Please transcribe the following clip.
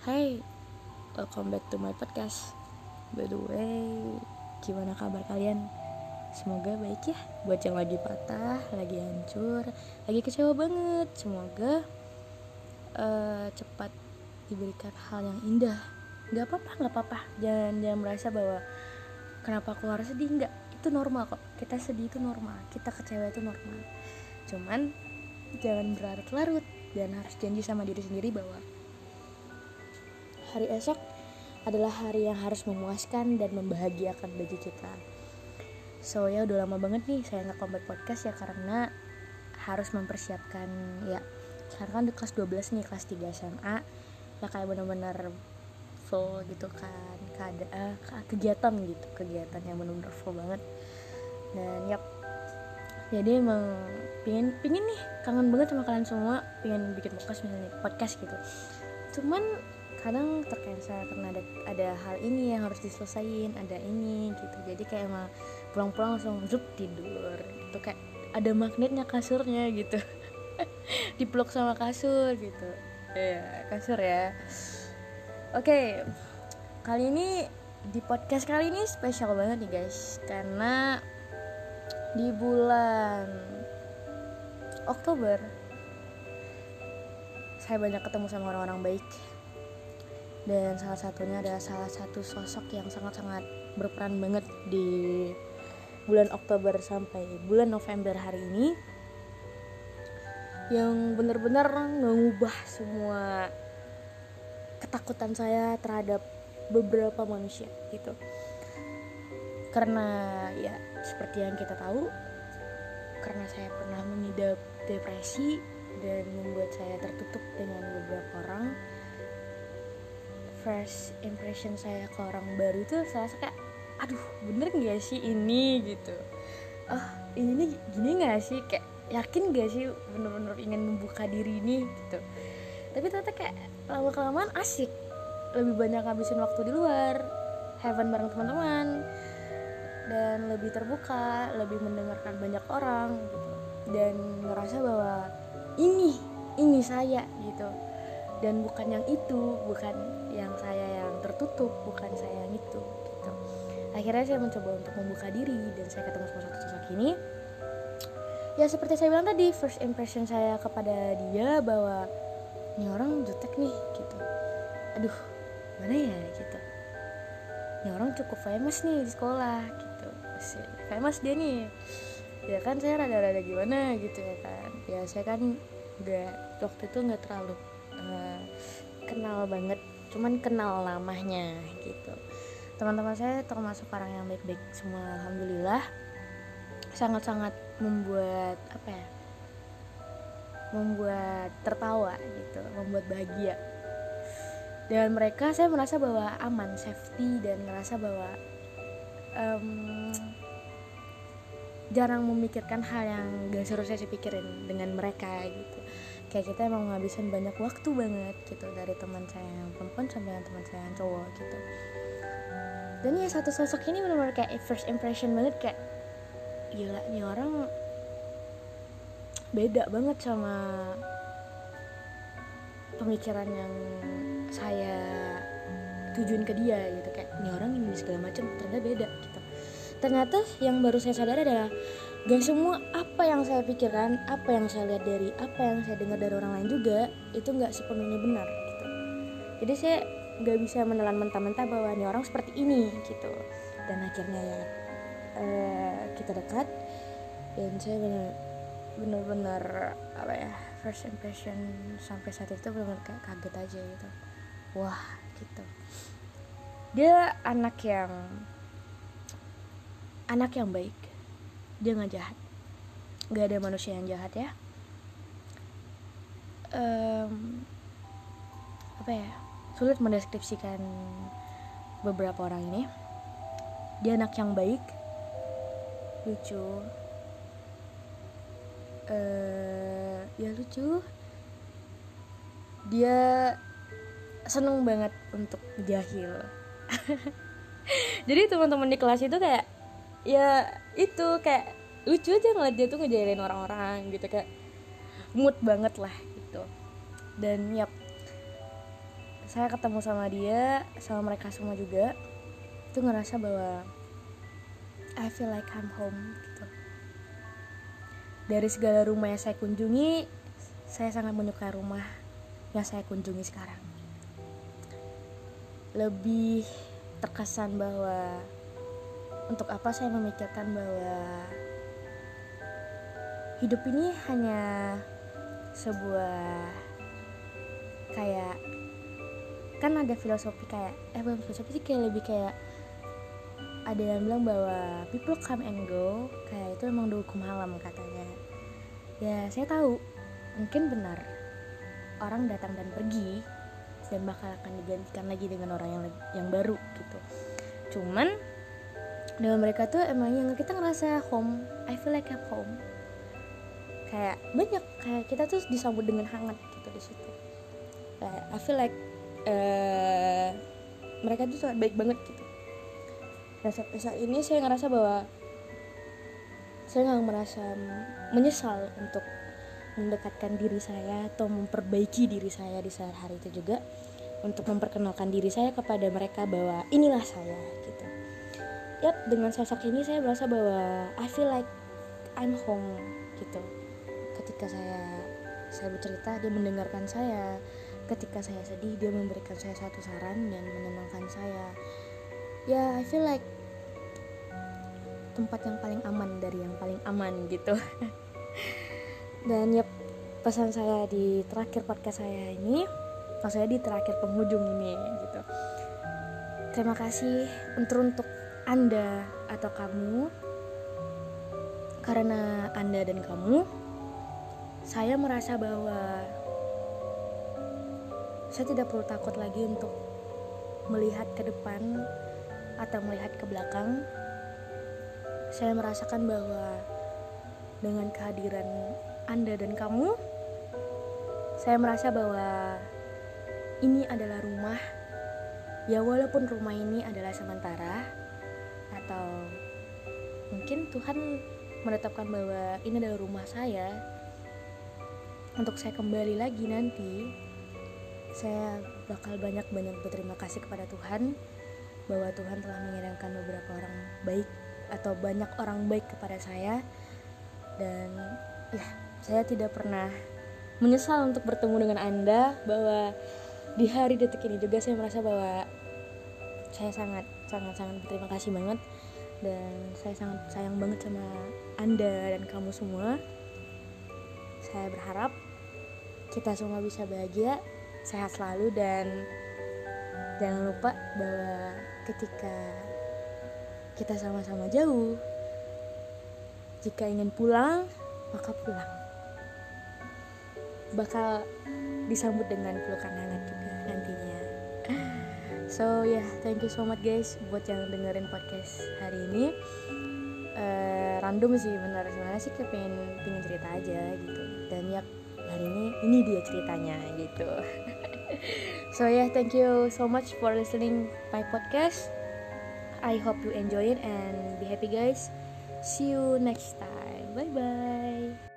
Hai, welcome back to my podcast. By the way, gimana kabar kalian? Semoga baik ya. Buat yang lagi patah, lagi hancur, lagi kecewa banget. Semoga uh, cepat diberikan hal yang indah. Gak apa-apa, gak apa-apa. Jangan, jangan merasa bahwa Kenapa aku harus sedih? Enggak, itu normal kok. Kita sedih itu normal, kita kecewa itu normal. Cuman jangan berlarut-larut. Dan harus janji sama diri sendiri bahwa hari esok adalah hari yang harus memuaskan dan membahagiakan bagi kita. So ya udah lama banget nih saya nggak comeback podcast ya karena harus mempersiapkan ya. Sekarang kan di kelas 12 nih kelas 3 SMA ya kayak bener-bener full gitu kan keadaan kegiatan gitu kegiatan yang bener-bener full banget. Dan yap. Jadi emang pingin pingin nih kangen banget sama kalian semua pingin bikin podcast misalnya podcast gitu. Cuman kadang tercancel karena ada ada hal ini yang harus diselesain ada ini gitu. Jadi kayak emang pulang-pulang langsung zup tidur. Gitu kayak ada magnetnya kasurnya gitu. Dipeluk sama kasur gitu. Ya kasur ya. Oke kali ini di podcast kali ini spesial banget nih guys. Karena di bulan Oktober saya banyak ketemu sama orang-orang baik dan salah satunya adalah salah satu sosok yang sangat-sangat berperan banget di bulan Oktober sampai bulan November hari ini. Yang benar-benar mengubah semua ketakutan saya terhadap beberapa manusia gitu. Karena ya seperti yang kita tahu karena saya pernah mengidap depresi dan membuat saya tertutup dengan beberapa orang first impression saya ke orang baru itu saya kayak aduh bener gak sih ini? Gitu. Oh ini nih gini gak sih? Kayak yakin gak sih bener-bener ingin membuka diri ini? Gitu. Tapi ternyata kayak lama kelamaan asik. Lebih banyak ngabisin waktu di luar heaven bareng teman-teman dan lebih terbuka lebih mendengarkan banyak orang gitu. Dan ngerasa bahwa ini ini saya gitu dan bukan yang itu bukan yang saya yang tertutup bukan saya yang itu gitu. Akhirnya saya mencoba untuk membuka diri dan saya ketemu sama satu sosok ini. Ya seperti saya bilang tadi first impression saya kepada dia bahwa ini orang jutek nih gitu. Aduh mana ya gitu. Ini orang cukup famous nih di sekolah gitu. Famous dia nih. Ya kan saya rada-rada gimana gitu ya kan. Ya saya kan nggak waktu itu nggak terlalu kenal banget cuman kenal namanya gitu. Teman-teman saya termasuk orang yang baik-baik semua alhamdulillah. Sangat-sangat membuat apa ya membuat tertawa gitu membuat bahagia. Dan mereka saya merasa bahwa aman safety dan merasa bahwa um, jarang memikirkan hal yang gak seharusnya saya pikirin dengan mereka gitu kayak kita emang ngabisin banyak waktu banget gitu dari teman saya yang perempuan sampai yang teman saya yang cowok gitu. Dan ya satu sosok ini benar-benar kayak first impression banget kayak gila nih orang beda banget sama pemikiran yang saya tujuin ke dia gitu. Kayak nih orang ini segala macam ternyata beda gitu. Ternyata yang baru saya sadar adalah gak semua apa yang saya pikirkan apa yang saya lihat dari apa yang saya dengar dari orang lain juga itu nggak sepenuhnya benar gitu. Jadi saya nggak bisa menelan mentah-mentah bahwa ini orang seperti ini gitu. Dan akhirnya ya uh, kita dekat dan saya benar benar-benar apa ya first impression sampai saat itu benar kayak kaget aja gitu. Wah gitu. Dia anak yang anak yang baik dia nggak jahat. Nggak ada manusia yang jahat ya. Um, apa ya? Sulit mendeskripsikan beberapa orang ini. Dia anak yang baik lucu. Uh, ya lucu. Dia seneng banget untuk jahil. Jadi teman-teman di kelas itu kayak ya itu kayak lucu aja ngeliat dia tuh ngejailin orang-orang gitu kayak mood banget lah gitu. Dan yap saya ketemu sama dia sama mereka semua juga itu ngerasa bahwa I feel like I'm home gitu. Dari segala rumah yang saya kunjungi saya sangat menyukai rumah yang saya kunjungi sekarang. Lebih terkesan bahwa untuk apa saya memikirkan bahwa hidup ini hanya sebuah kayak kan ada filosofi kayak eh bukan filosofi sih kayak lebih kayak ada yang bilang bahwa people come and go kayak itu emang udah hukum alam katanya. Ya saya tahu mungkin benar orang datang dan pergi dan bakal akan digantikan lagi dengan orang yang yang baru gitu. Cuman dalam mereka tuh emang yang kita ngerasa home. I feel like I'm home. Kayak banyak kayak kita tuh disambut dengan hangat gitu di situ. Kayak I feel like uh, mereka tuh sangat baik banget gitu. Dan sampai saat ini saya ngerasa bahwa saya nggak merasa menyesal untuk mendekatkan diri saya atau memperbaiki diri saya di saat hari itu juga. Untuk memperkenalkan diri saya kepada mereka bahwa inilah saya gitu. Yap, dengan sosok ini saya merasa bahwa I feel like I'm home gitu. Ketika saya saya bercerita dia mendengarkan saya. Ketika saya sedih dia memberikan saya satu saran dan menenangkan saya. Ya, I feel like tempat yang paling aman dari yang paling aman gitu. dan ya pesan saya di terakhir podcast saya ini maksudnya di terakhir penghujung ini gitu terima kasih untuk anda atau kamu karena anda dan kamu saya merasa bahwa saya tidak perlu takut lagi untuk melihat ke depan atau melihat ke belakang saya merasakan bahwa dengan kehadiran anda dan kamu, saya merasa bahwa ini adalah rumah. Ya, walaupun rumah ini adalah sementara, atau mungkin Tuhan menetapkan bahwa ini adalah rumah saya. Untuk saya kembali lagi nanti, saya bakal banyak-banyak berterima kasih kepada Tuhan bahwa Tuhan telah mengirimkan beberapa orang baik atau banyak orang baik kepada saya dan ya saya tidak pernah menyesal untuk bertemu dengan Anda bahwa di hari detik ini juga saya merasa bahwa saya sangat sangat sangat berterima kasih banget. Dan saya sangat sayang banget sama Anda dan kamu semua. Saya berharap kita semua bisa bahagia, sehat selalu dan jangan lupa bahwa ketika kita sama-sama jauh, jika ingin pulang, maka pulang. Bakal disambut dengan pelukan hangat juga nantinya so ya yeah, thank you so much guys buat yang dengerin podcast hari ini. Uh, random sih benar gimana sih kayak pengen pengen cerita aja gitu. Dan ya hari ini ini dia ceritanya gitu. So yeah, thank you so much for listening my podcast. I hope you enjoy it and be happy guys. See you next time. Bye bye